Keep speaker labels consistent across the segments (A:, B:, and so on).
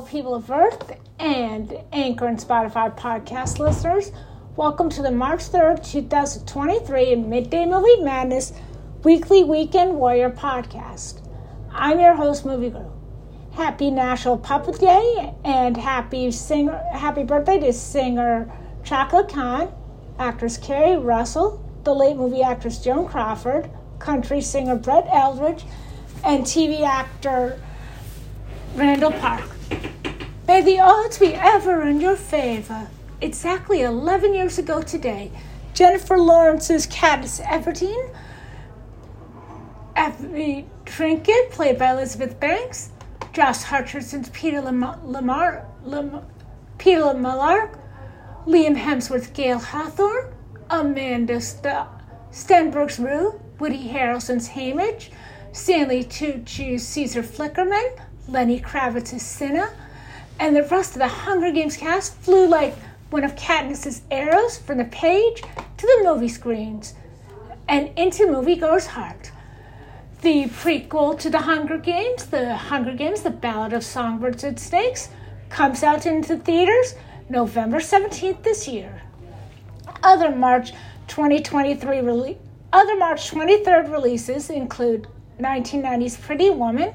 A: People of Earth and Anchor and Spotify podcast listeners. Welcome to the March 3rd, 2023 Midday Movie Madness Weekly Weekend Warrior podcast. I'm your host, Movie Girl. Happy National Puppet Day and happy singer happy birthday to singer Chaka Khan, actress Keri Russell, the late movie actress Joan Crawford, country singer Brett Eldredge, and TV actor Randall Park. May the odds be ever in your favor. Exactly 11 years ago today, Jennifer Lawrence's Katniss Everdeen, Effie Trinket, played by Elizabeth Banks, Josh Hutcherson's Peter Lamar, Lamar, Lamar Peter Lamar, Liam Hemsworth, Gale Hawthorne, Amanda St- Stenberg's Rue, Woody Harrelson's Haymitch, Stanley Tucci's Caesar Flickerman, Lenny Kravitz's Cinna, and the rest of the Hunger Games cast flew like one of Katniss's arrows from the page to the movie screens and into moviegoers' heart. The prequel to the Hunger Games, The Hunger Games, The Ballad of Songbirds and Snakes, comes out into theaters November 17th this year. Other March 2023 rele- other March 23rd releases include 1990's Pretty Woman,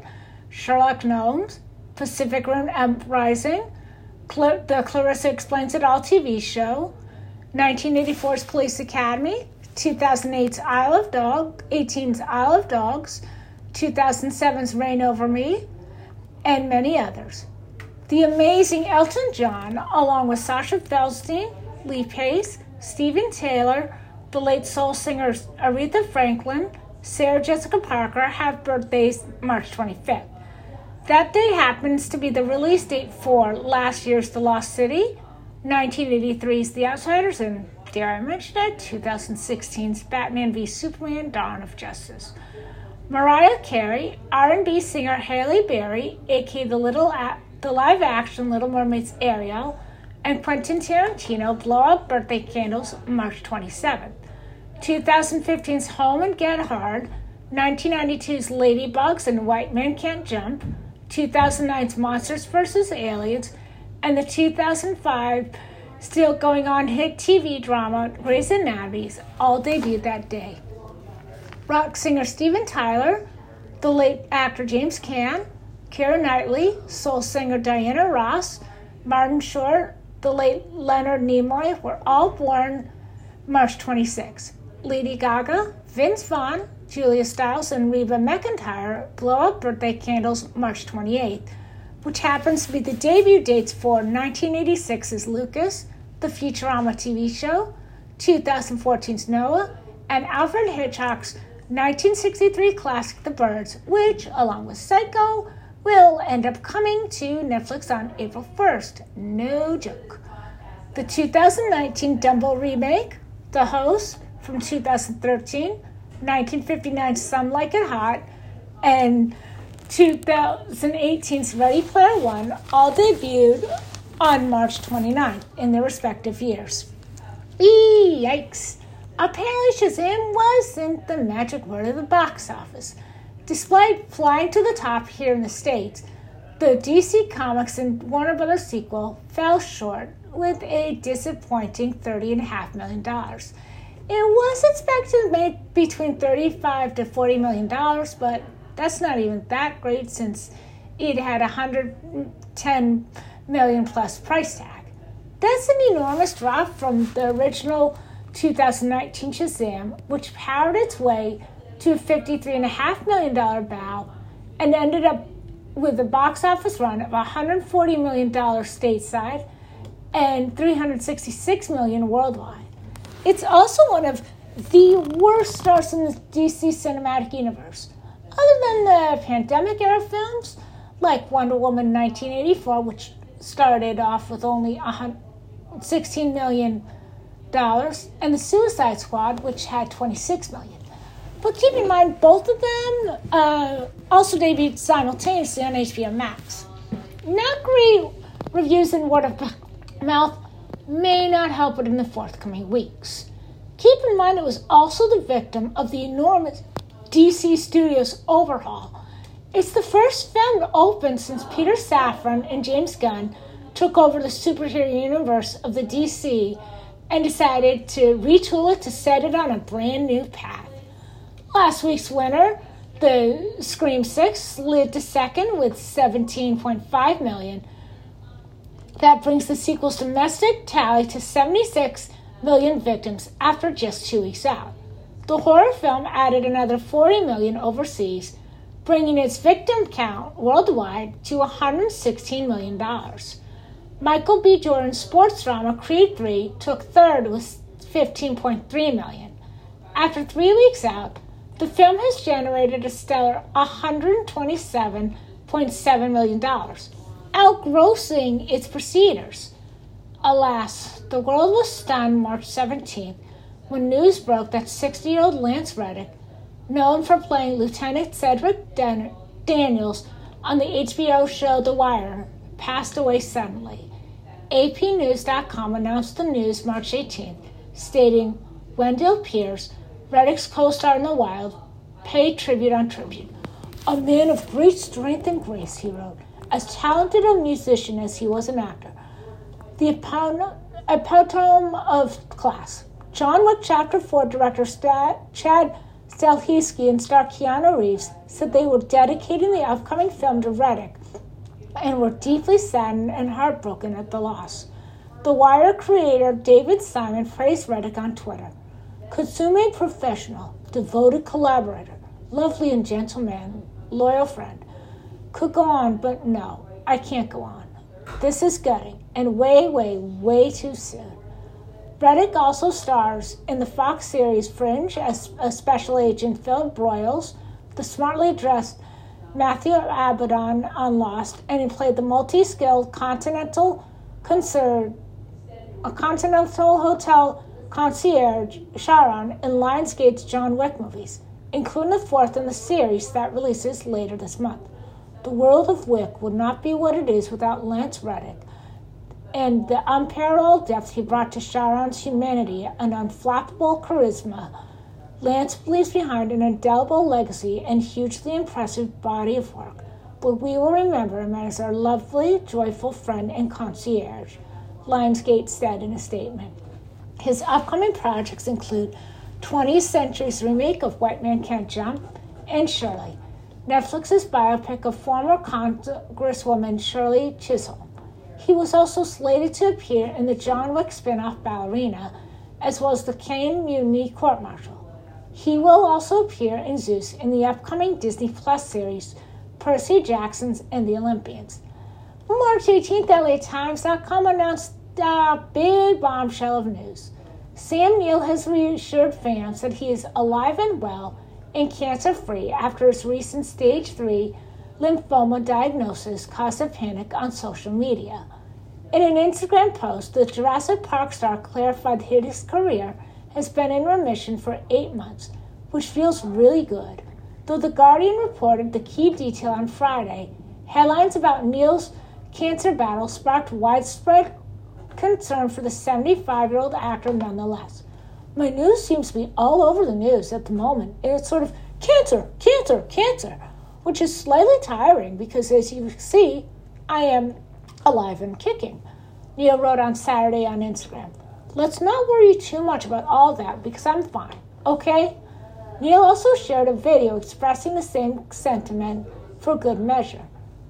A: Sherlock Gnomes, Pacific Rim Uprising, the Clarissa Explains It All TV show, 1984's Police Academy, 2008's Isle of Dog, 18's Isle of Dogs, 2007's Reign Over Me, and many others. The amazing Elton John, along with Sasha Feldstein, Lee Pace, Stephen Taylor, the late soul singers Aretha Franklin, Sarah Jessica Parker have birthdays March 25th. That day happens to be the release date for last year's The Lost City, 1983's The Outsiders, and dare I mention it, 2016's Batman v Superman: Dawn of Justice. Mariah Carey, R&B singer Halle Berry, aka the little a- the live-action Little Mermaid's Ariel, and Quentin Tarantino blow out birthday candles March 27th. 2015's Home and Get Hard, 1992's Ladybugs and White Men Can't Jump, 2009's Monsters vs. Aliens, and the 2005 still going on hit TV drama Grey's Anatomy's all debuted that day. Rock singer Steven Tyler, the late actor James Caan, Keira Knightley, soul singer Diana Ross, Martin Short, the late Leonard Nimoy were all born March 26. Lady Gaga, Vince Vaughn, Julia Stiles, and Reba McEntire blow up birthday candles March 28th, which happens to be the debut dates for 1986's Lucas, the Futurama TV show, 2014's Noah, and Alfred Hitchcock's 1963 classic The Birds, which, along with Psycho, will end up coming to Netflix on April 1st. No joke. The 2019 Dumbo remake, The Host, from 2013, 1959's Some Like It Hot, and 2018's Ready Player One all debuted on March 29th in their respective years. Eee, yikes! Apparently, Shazam wasn't the magic word of the box office. Despite flying to the top here in the States, the DC Comics and Warner Bros. sequel fell short with a disappointing $30.5 million. It was expected to make between 35 to 40 million dollars, but that's not even that great since it had a 110 million plus price tag. That's an enormous drop from the original 2019 Shazam, which powered its way to a $53.5 million bow and ended up with a box office run of $140 million stateside and 366 million worldwide. It's also one of the worst stars in the DC cinematic universe. Other than the pandemic era films, like Wonder Woman 1984, which started off with only $16 million, and The Suicide Squad, which had 26 million. But keep in mind, both of them uh, also debuted simultaneously on HBO Max. Not great reviews and word of mouth may not help it in the forthcoming weeks. Keep in mind it was also the victim of the enormous DC Studios overhaul. It's the first film to open since Peter Safran and James Gunn took over the superhero universe of the DC and decided to retool it to set it on a brand new path. Last week's winner, the Scream 6, slid to second with 17.5 million. That brings the sequel's domestic tally to 76 million victims after just two weeks out. The horror film added another 40 million overseas bringing its victim count worldwide to $116 million. Michael B. Jordan's sports drama Creed 3 took third with 15.3 million. After three weeks out, the film has generated a stellar $127.7 million, outgrossing its preceders. Alas, the world was stunned March 17th when news broke that 60 year old Lance Reddick known for playing Lieutenant Cedric Dan- Daniels on the HBO show The Wire, passed away suddenly. APNews.com announced the news March 18th, stating Wendell Pierce, Reddick's co star in The Wire, paid tribute on tribute. A man of great strength and grace, he wrote, as talented a musician as he was an actor. The epitome of class. John Wick Chapter 4 director Chad Stahelski and star Keanu Reeves said they were dedicating the upcoming film to Reddick and were deeply saddened and heartbroken at the loss. The Wire creator David Simon praised Reddick on Twitter. Consummate professional, devoted collaborator, lovely and gentle man, loyal friend. Could go on, but no, I can't go on. This is gutting, and way, way, way too soon. Reddick also stars in the Fox series Fringe as a special agent Phil Broyles, the smartly dressed Matthew Abaddon on Lost, and he played the multi-skilled Continental concert, a Continental Hotel concierge Charon in Lionsgate's John Wick movies, including the fourth in the series that releases later this month. The world of Wick would not be what it is without Lance Reddick, and the unparalleled depth he brought to Charon's humanity and unflappable charisma. Lance leaves behind an indelible legacy and hugely impressive body of work, but we will remember him as our lovely, joyful friend and concierge, Lionsgate said in a statement. His upcoming projects include 20th Century's remake of White Man Can't Jump and Shirley, Netflix's biopic of former Congresswoman Shirley Chisholm. He was also slated to appear in the John Wick spin off Ballerina, as well as the Caine Mutiny Court Martial. He will also appear in Zeus in the upcoming Disney Plus series Percy Jackson's and the Olympians. March 18th, LATimes.com announced a big bombshell of news. Sam Neill has reassured fans that he is alive and well and cancer free after his recent stage 3 lymphoma diagnosis caused a panic on social media. In an Instagram post, the Jurassic Park star clarified that his career has been in remission for eight months, which feels really good. Though The Guardian reported the key detail on Friday, headlines about Neill's cancer battle sparked widespread concern for the 75 year old actor nonetheless. My news seems to be all over the news at the moment, it's sort of cancer, cancer, cancer, which is slightly tiring because, as you see, I am alive and kicking. Neill wrote on Saturday on Instagram. Let's not worry too much about all that because I'm fine, okay? Neill also shared a video expressing the same sentiment for good measure.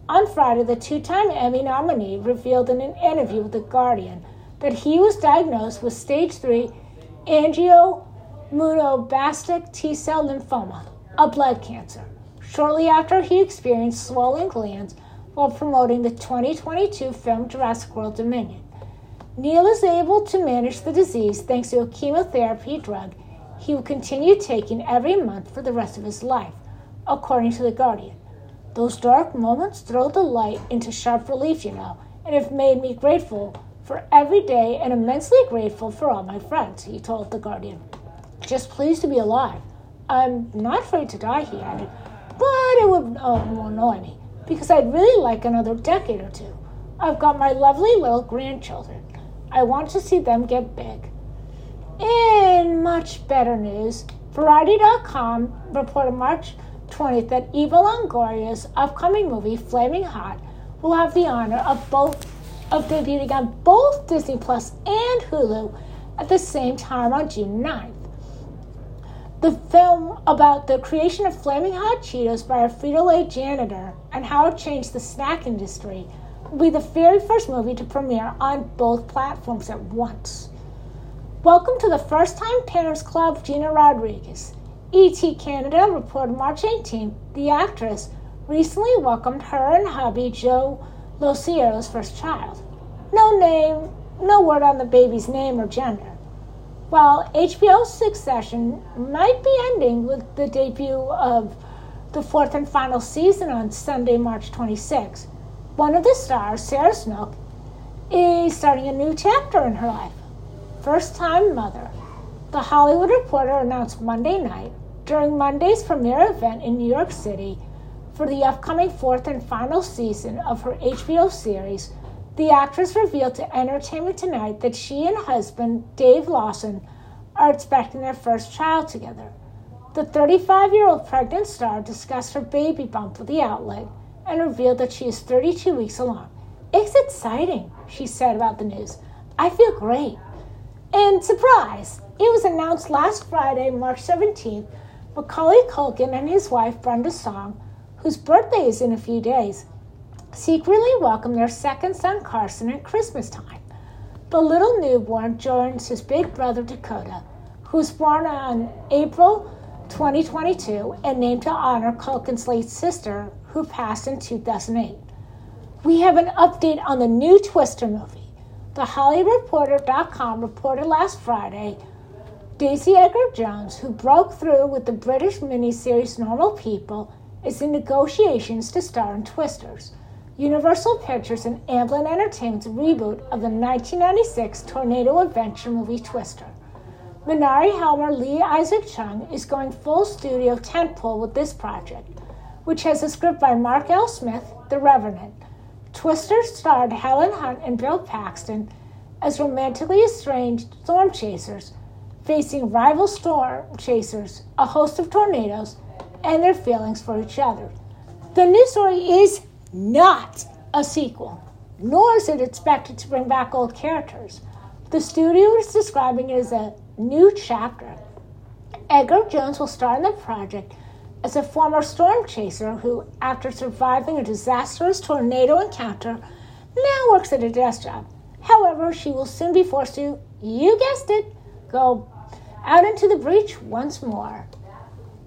A: On Friday, the two time Emmy nominee revealed in an interview with The Guardian that he was diagnosed with stage 3 angioimmunoblastic T cell lymphoma, a blood cancer, shortly after he experienced swollen glands while promoting the 2022 film Jurassic World Dominion. Neill is able to manage the disease thanks to a chemotherapy drug he will continue taking every month for the rest of his life, according to The Guardian. Those dark moments throw the light into sharp relief, you know, and have made me grateful for every day and immensely grateful for all my friends, he told The Guardian. Just pleased to be alive. I'm not afraid to die, he added, but it would oh, annoy me because I'd really like another decade or two. I've got my lovely little grandchildren. I want to see them get big. In much better news, Variety.com reported March 20th that Eva Longoria's upcoming movie, Flaming Hot, will have the honor of both of debuting on both Disney Plus and Hulu at the same time on June 9th. The film about the creation of flaming hot Cheetos by a Frito-Lay janitor and how it changed the snack industry will be the very first movie to premiere on both platforms at once. Welcome to the First Time Parents Club, Gina Rodriguez. ET Canada reported March 18th the actress recently welcomed her and hubby Joe LoCicero's first child. No name, no word on the baby's name or gender. While HBO's Succession might be ending with the debut of the fourth and final season on Sunday, March 26, one of the stars, Sarah Snook, is starting a new chapter in her life. First time mother. The Hollywood Reporter announced Monday night during Monday's premiere event in New York City for the upcoming fourth and final season of her HBO series the actress revealed to Entertainment Tonight that she and husband, Dave Lawson, are expecting their first child together. The 35 year old pregnant star discussed her baby bump with the outlet and revealed that she is 32 weeks along. It's exciting, she said about the news. I feel great. And surprise, it was announced last Friday, March 17th, Macaulay Culkin and his wife, Brenda Song, whose birthday is in a few days, secretly welcome their second son Carson at Christmas time. The little newborn joins his big brother Dakota, who was born on April 2022 and named to honor Culkin's late sister, who passed in 2008. We have an update on the new Twister movie. The HollyReporter.com reported last Friday Daisy Edgar Jones, who broke through with the British miniseries Normal People, is in negotiations to star in Twisters. Universal Pictures and Amblin Entertainment's reboot of the 1996 tornado adventure movie Twister. Minari Helmer Lee Isaac Chung is going full studio tentpole with this project, which has a script by Mark L. Smith, The Revenant. Twister starred Helen Hunt and Bill Paxton as romantically estranged storm chasers facing rival storm chasers, a host of tornadoes, and their feelings for each other. The new story is not a sequel, nor is it expected to bring back old characters. The studio is describing it as a new chapter. Edgar Jones will star in the project as a former storm chaser who, after surviving a disastrous tornado encounter, now works at a desk job. However, she will soon be forced to, you guessed it, go out into the breach once more.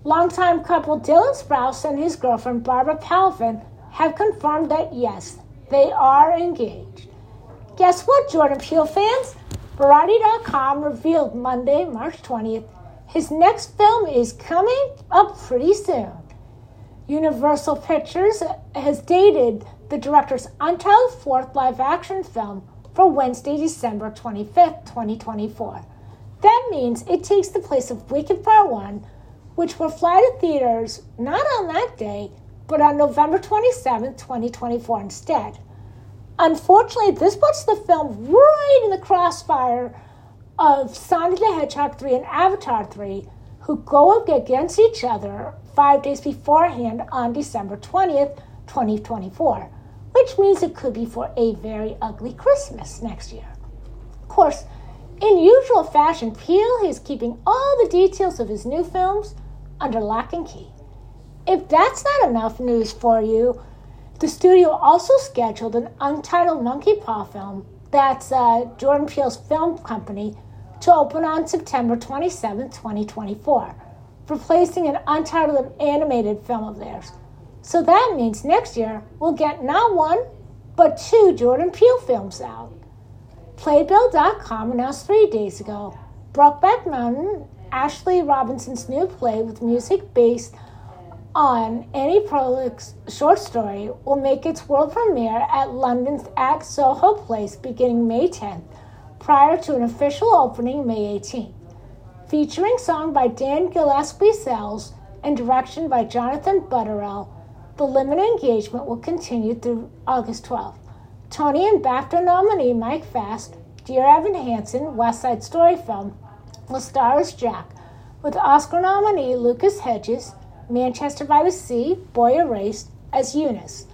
A: Longtime couple Dylan Sprouse and his girlfriend Barbara Palvin have confirmed that yes, they are engaged. Guess what, Jordan Peele fans? Variety.com revealed Monday, March 20th, his next film is coming up pretty soon. Universal Pictures has dated the director's untitled fourth live action film for Wednesday, December 25th, 2024. That means it takes the place of Wicked Part 1, which will fly to theaters not on that day, but on November 27, 2024 instead. Unfortunately, this puts the film right in the crossfire of Sonic the Hedgehog 3 and Avatar 3, who go up against each other five days beforehand on December 20th, 2024, which means it could be for a very ugly Christmas next year. Of course, in usual fashion, Peele is keeping all the details of his new films under lock and key. If that's not enough news for you, the studio also scheduled an untitled Monkey Paw film that's uh, Jordan Peele's film company to open on September 27, 2024, replacing an untitled animated film of theirs. So that means next year we'll get not one, but two Jordan Peele films out. Playbill.com announced three days ago Brokeback Mountain, Ashley Robinson's new play with music based on Annie Proulx's short story will make its world premiere at London's at Soho Place beginning May 10th, prior to an official opening May 18th. Featuring song by Dan Gillespie Sells and direction by Jonathan Butterell, the limited engagement will continue through August 12th. Tony and BAFTA nominee Mike Faist, Dear Evan Hansen, West Side Story film, will star as Jack, with Oscar nominee Lucas Hedges, Manchester by the Sea, Boy Erased as Ennis.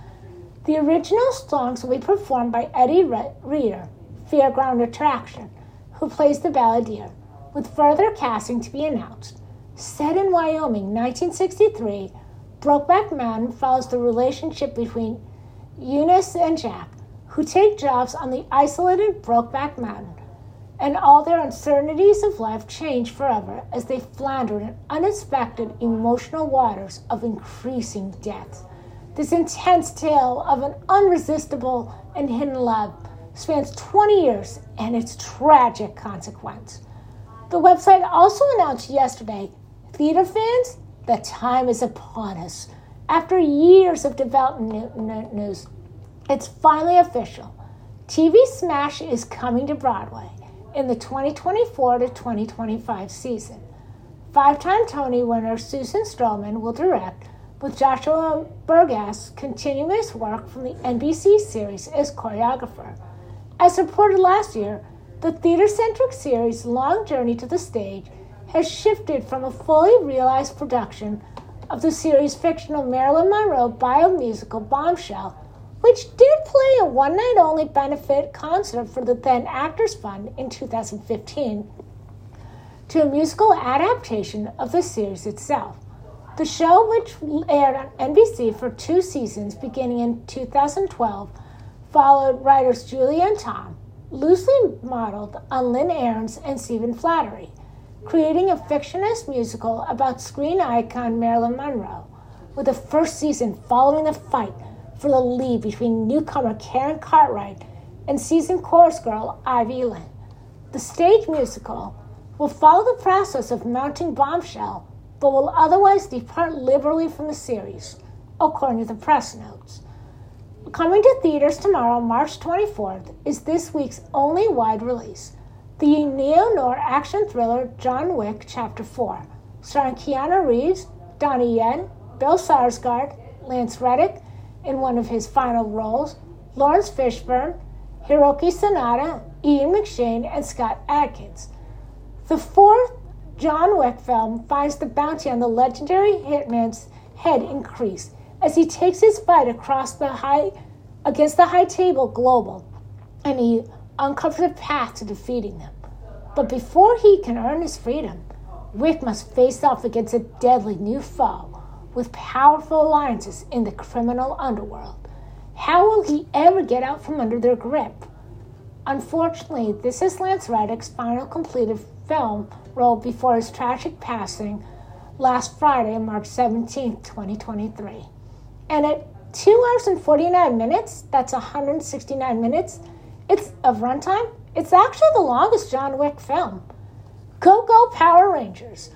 A: The original songs will be performed by Eddie Reader, Fairground Attraction, who plays the balladeer, with further casting to be announced. Set in Wyoming, 1963, Brokeback Mountain follows the relationship between Ennis and Jack, who take jobs on the isolated Brokeback Mountain, and all their uncertainties of life change forever as they flounder in unexpected emotional waters of increasing death. This intense tale of an unresistible and hidden love spans 20 years and its tragic consequence. The website also announced yesterday theater fans, the time is upon us. After years of development news, it's finally official. TV Smash is coming to Broadway in the 2024 to 2025 season. Five time Tony winner Susan Stroman will direct, with Joshua Bergasse continuing his work from the NBC series as choreographer. As reported last year, the theater centric series' long journey to the stage has shifted from a fully realized production of the series' fictional Marilyn Monroe biomusical Bombshell, which did play a one night only benefit concert for the then Actors Fund in 2015, to a musical adaptation of the series itself. The show, which aired on NBC for two seasons beginning in 2012, followed writers Julie and Tom, loosely modeled on Lynn Ahrens and Stephen Flaherty, creating a fictionist musical about screen icon Marilyn Monroe, with the first season following the fight for the lead between newcomer Karen Cartwright and seasoned chorus girl Ivy Lynn. The stage musical will follow the process of mounting Bombshell, but will otherwise depart liberally from the series, according to the press notes. Coming to theaters tomorrow, March 24th, is this week's only wide release the neo noir action thriller John Wick Chapter 4, starring Keanu Reeves, Donnie Yen, Bill Skarsgård, Lance Reddick in one of his final roles, Laurence Fishburne, Hiroki Sanada, Ian McShane, and Scott Adkins. The fourth John Wick film finds the bounty on the legendary hitman's head increase as he takes his fight across the high against the high table global and he uncovers a path to defeating them. But before he can earn his freedom, Wick must face off against a deadly new foe with powerful alliances in the criminal underworld. How will he ever get out from under their grip? Unfortunately, this is Lance Reddick's final completed film role before his tragic passing last Friday, March 17, 2023. And at 2 hours and 49 minutes, that's 169 minutes it's of runtime, it's actually the longest John Wick film. Go Go Power Rangers.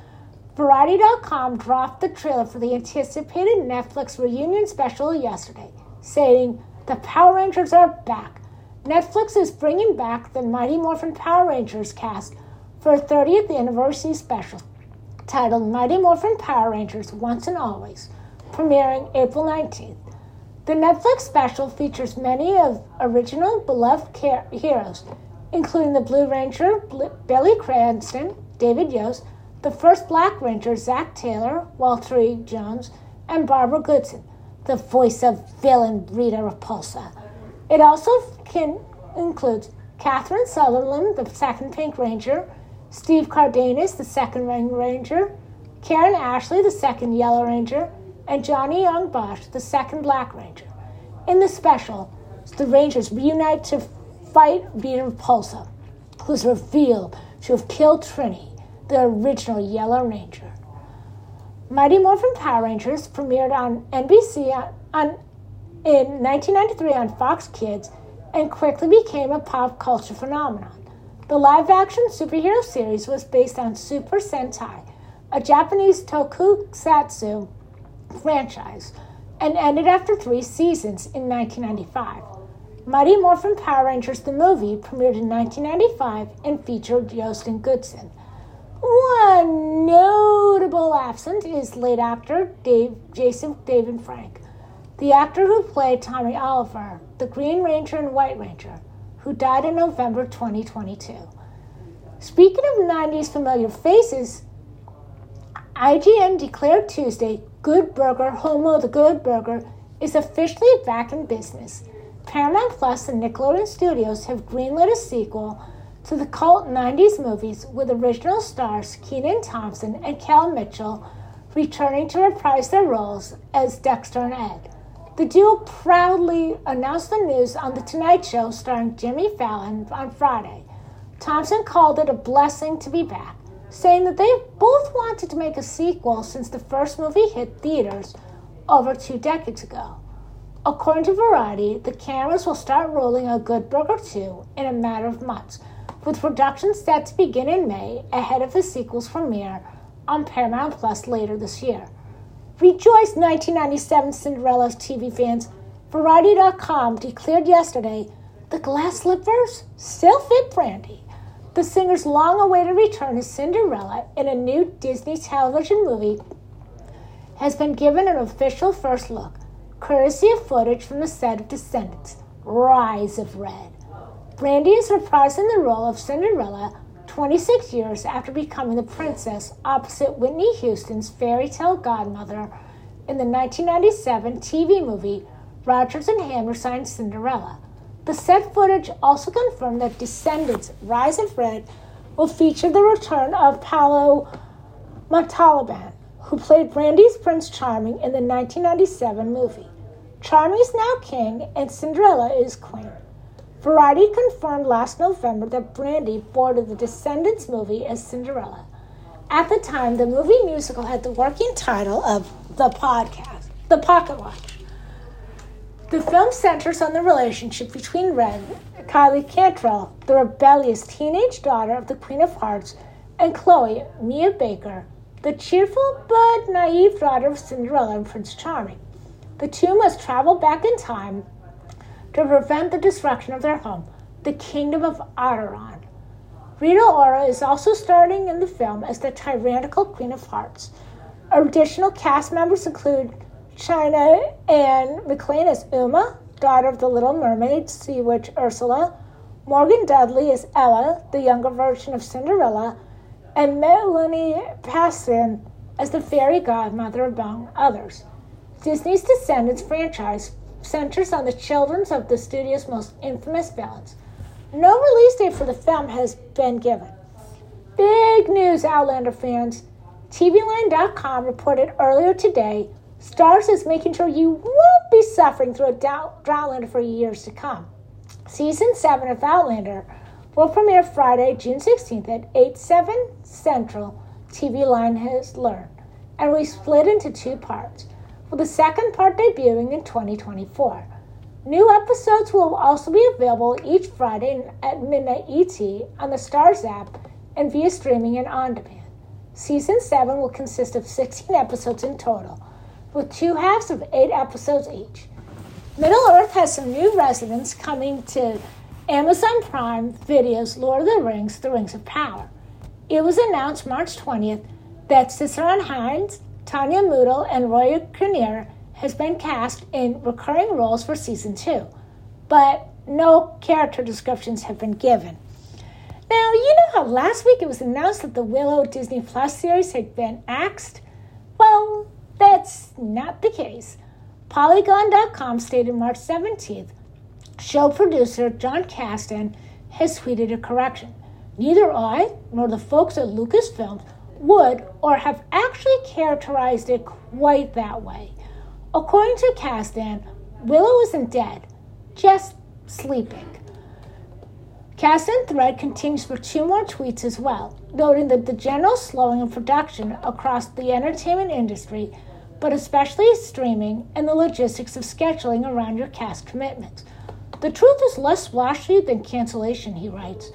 A: Variety.com dropped the trailer for the anticipated Netflix reunion special yesterday, saying, The Power Rangers are back. Netflix is bringing back the Mighty Morphin Power Rangers cast for a 30th anniversary special titled Mighty Morphin Power Rangers Once and Always, premiering April 19th. The Netflix special features many of original beloved heroes, including the Blue Ranger Billy Cranston, David Yost, the first Black Ranger Zach Taylor, Walter. Jones, and Barbara Goodson, the voice of villain Rita Repulsa. It also can, includes Catherine Sutherland, the second Pink Ranger, Steve Cardenas, the second Ring Ranger, Karen Ashley, the second Yellow Ranger, and Johnny Young Bosch, the second Black Ranger. In the special, the Rangers reunite to fight Rita Repulsa, who's revealed to have killed Trini, the original Yellow Ranger. Mighty Morphin Power Rangers premiered on NBC on, on, in 1993 on Fox Kids and quickly became a pop culture phenomenon. The live action superhero series was based on Super Sentai, a Japanese tokusatsu franchise, and ended after three seasons in 1995. Mighty Morphin Power Rangers the movie premiered in 1995 and featured Yost and Goodson. One notable absent is late actor Dave, Jason David Frank, the actor who played Tommy Oliver, the Green Ranger and White Ranger, who died in November 2022. Speaking of 90s familiar faces, IGN declared Tuesday Good Burger, Homo the Good Burger, is officially back in business. Paramount Plus and Nickelodeon Studios have greenlit a sequel to the cult 90s movies with original stars Kenan Thompson and Kel Mitchell returning to reprise their roles as Dexter and Ed. The duo proudly announced the news on The Tonight Show starring Jimmy Fallon on Friday. Thompson called it a blessing to be back, saying that they both wanted to make a sequel since the first movie hit theaters over two decades ago. According to Variety, the cameras will start rolling a Good Burger 2 in a matter of months, with production set to begin in May ahead of the sequel's premiere on Paramount Plus later this year. Rejoice 1997 Cinderella TV fans. Variety.com declared yesterday the glass slippers still fit Brandy. The singer's long awaited return as Cinderella in a new Disney television movie has been given an official first look, courtesy of footage from the set of Descendants Rise of Red. Brandy is reprising the role of Cinderella 26 years after becoming the princess opposite Whitney Houston's fairy tale godmother in the 1997 TV movie Rodgers and Hammerstein's Cinderella. The set footage also confirmed that Descendants Rise of Red will feature the return of Paolo Montalban, who played Brandy's Prince Charming in the 1997 movie. Charming is now king and Cinderella is queen. Variety confirmed last November that Brandy boarded the Descendants movie as Cinderella. At the time, the movie musical had the working title of The Podcast, The Pocket Watch. The film centers on the relationship between Red, Kylie Cantrall, the rebellious teenage daughter of the Queen of Hearts, and Chloe, Mia Baker, the cheerful but naive daughter of Cinderella and Prince Charming. The two must travel back in time to prevent the destruction of their home, the Kingdom of Acheron. Rita Ora is also starring in the film as the tyrannical Queen of Hearts. Additional cast members include China Anne McClain as Uma, daughter of the Little Mermaid, Sea Witch Ursula. Morgan Dudley as Ella, the younger version of Cinderella, and Melanie Paulson as the fairy godmother, among others. Disney's Descendants franchise centers on the children of the studio's most infamous villains. No release date for the film has been given. Big news, Outlander fans. TVLine.com reported earlier today Starz is making sure you won't be suffering through a Outlander for years to come. Season 7 of Outlander will premiere Friday, June 16th at 8, 7 Central, TV Line has learned, and we split into two parts, with the second part debuting in 2024. New episodes will also be available each Friday at midnight ET on the Starz app and via streaming and on demand. Season 7 will consist of 16 episodes in total, with two halves of 8 episodes each. Middle Earth has some new residents coming to Amazon Prime Video's Lord of the Rings The Rings of Power. It was announced March 20th that Ciarán Hinds, Tanya Moodie, and Roy Kinnear has been cast in recurring roles for season two, but no character descriptions have been given. Now, you know how last week it was announced that the Willow Disney Plus series had been axed? Well, that's not the case. Polygon.com stated March 17th show producer Jon Kasdan has tweeted a correction. Neither I nor the folks at Lucasfilm would or have actually characterized it quite that way. According to Kasdan, Willow isn't dead, just sleeping. Kasdan thread continues for two more tweets as well, noting that the general slowing of production across the entertainment industry, but especially streaming and the logistics of scheduling around your cast commitments. The truth is less splashy than cancellation, he writes,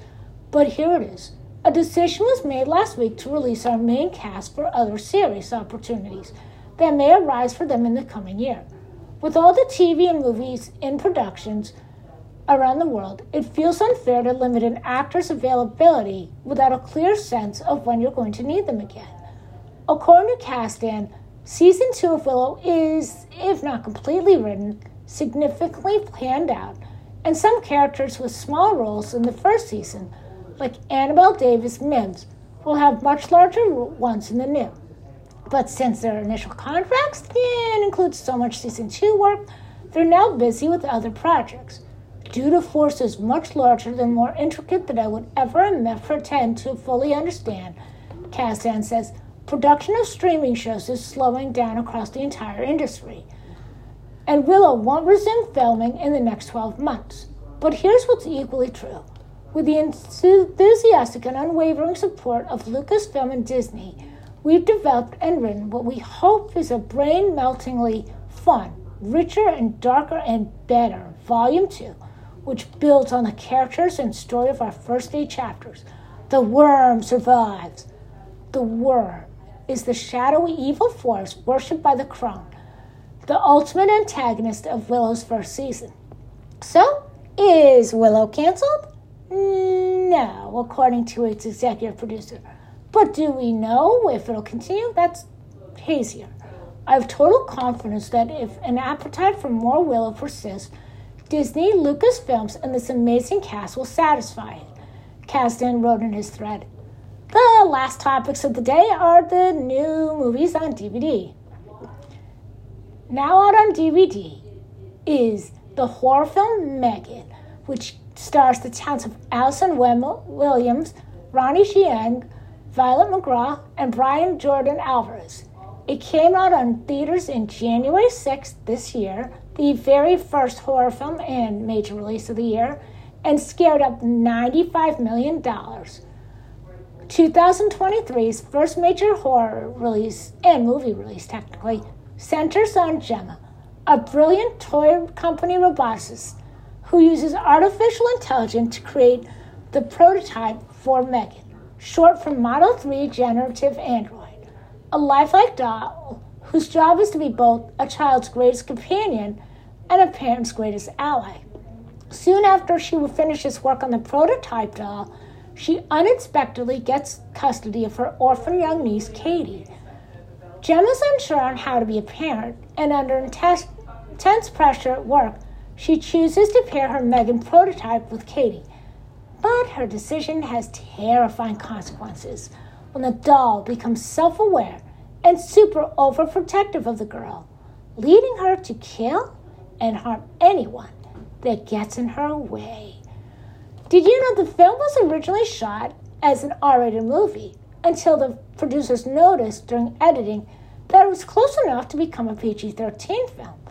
A: but here it is. A decision was made last week to release our main cast for other series opportunities that may arise for them in the coming year. With all the TV and movies in productions, around the world, it feels unfair to limit an actor's availability without a clear sense of when you're going to need them again. According to Kasdan, season two of Willow is, if not completely written, significantly planned out, and some characters with small roles in the first season, like Annabelle Davis Mims, will have much larger ones in the new. But since their initial contracts didn't include so much season two work, they're now busy with other projects. Due to forces much larger and more intricate than I would ever pretend to fully understand, Kasdan says production of streaming shows is slowing down across the entire industry. And Willow won't resume filming in the next 12 months. But here's what's equally true. With the enthusiastic and unwavering support of Lucasfilm and Disney, we've developed and written what we hope is a brain meltingly fun, richer and darker and better Volume 2, which builds on the characters and story of our first eight chapters. The worm survives. The worm is the shadowy evil force worshipped by the crone, the ultimate antagonist of Willow's first season. So, is Willow canceled? No, according to its executive producer. But do we know if it'll continue? That's hazier. I have total confidence that if an appetite for more Willow persists, Disney, Lucasfilms, and this amazing cast will satisfy it. Kasdan wrote in his thread. The last topics of the day are the new movies on DVD. Now out on DVD is the horror film Megan, which stars the talents of Allison Williams, Ronnie Chieng, Violet McGraw, and Brian Jordan Alvarez. It came out on theaters in January 6th this year, the very first horror film and major release of the year, and scared up $95 million. 2023's first major horror release and movie release, technically, centers on Gemma, a brilliant toy company roboticist who uses artificial intelligence to create the prototype for Megan, short for Model 3 Generative Android, a lifelike doll whose job is to be both a child's greatest companion and a parent's greatest ally. Soon after she finishes work on the prototype doll, she unexpectedly gets custody of her orphan young niece, Katie. Gemma's unsure on how to be a parent, and under intense pressure at work, she chooses to pair her Megan prototype with Katie. But her decision has terrifying consequences when the doll becomes self aware and super overprotective of the girl, leading her to kill and harm anyone that gets in her way. Did you know the film was originally shot as an R rated movie until the producers noticed during editing that it was close enough to become a PG 13 film?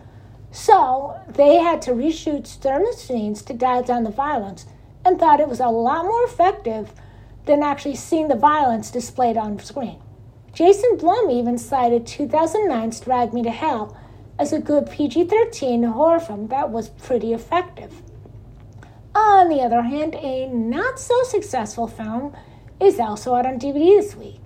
A: So they had to reshoot certain scenes to dial down the violence and thought it was a lot more effective than actually seeing the violence displayed on screen. Jason Blum even cited 2009's Drag Me to Hell as a good PG 13 horror film that was pretty effective. On the other hand, a not so successful film is also out on DVD this week.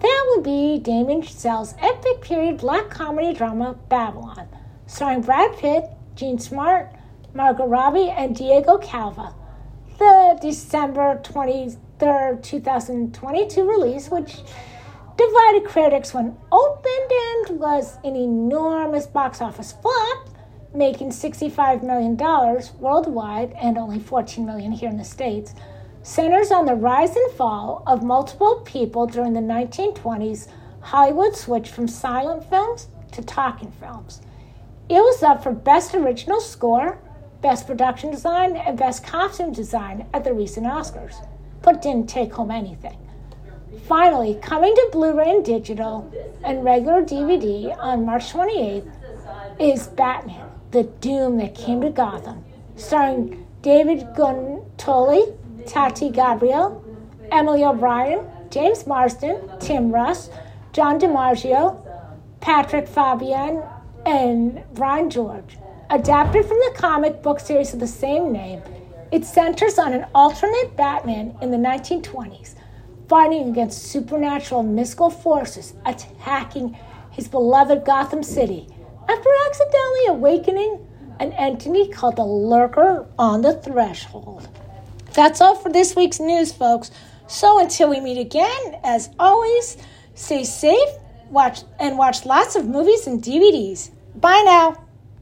A: That would be Damien Chazelle's epic period black comedy drama Babylon starring Brad Pitt, Jean Smart, Margot Robbie, and Diego Calva. The December 23rd, 2022 release, which divided critics when opened and was an enormous box office flop, making $65 million worldwide and only 14 million here in the States, centers on the rise and fall of multiple people during the 1920s Hollywood switched from silent films to talking films. It was up for Best Original Score, Best Production Design, and Best Costume Design at the recent Oscars, but didn't take home anything. Finally, coming to Blu ray and digital and regular DVD on March 28th is Batman, The Doom That Came to Gotham, starring David Giuntoli, Tati Gabrielle, Emily O'Brien, James Marsden, Tim Russ, John DiMaggio, Patrick Fabian, and Brian George. Adapted from the comic book series of the same name, it centers on an alternate Batman in the 1920s, fighting against supernatural mystical forces attacking his beloved Gotham City after accidentally awakening an entity called the Lurker on the Threshold. That's all for this week's news, folks. So until we meet again, as always, stay safe, watch and watch lots of movies and DVDs. Bye now.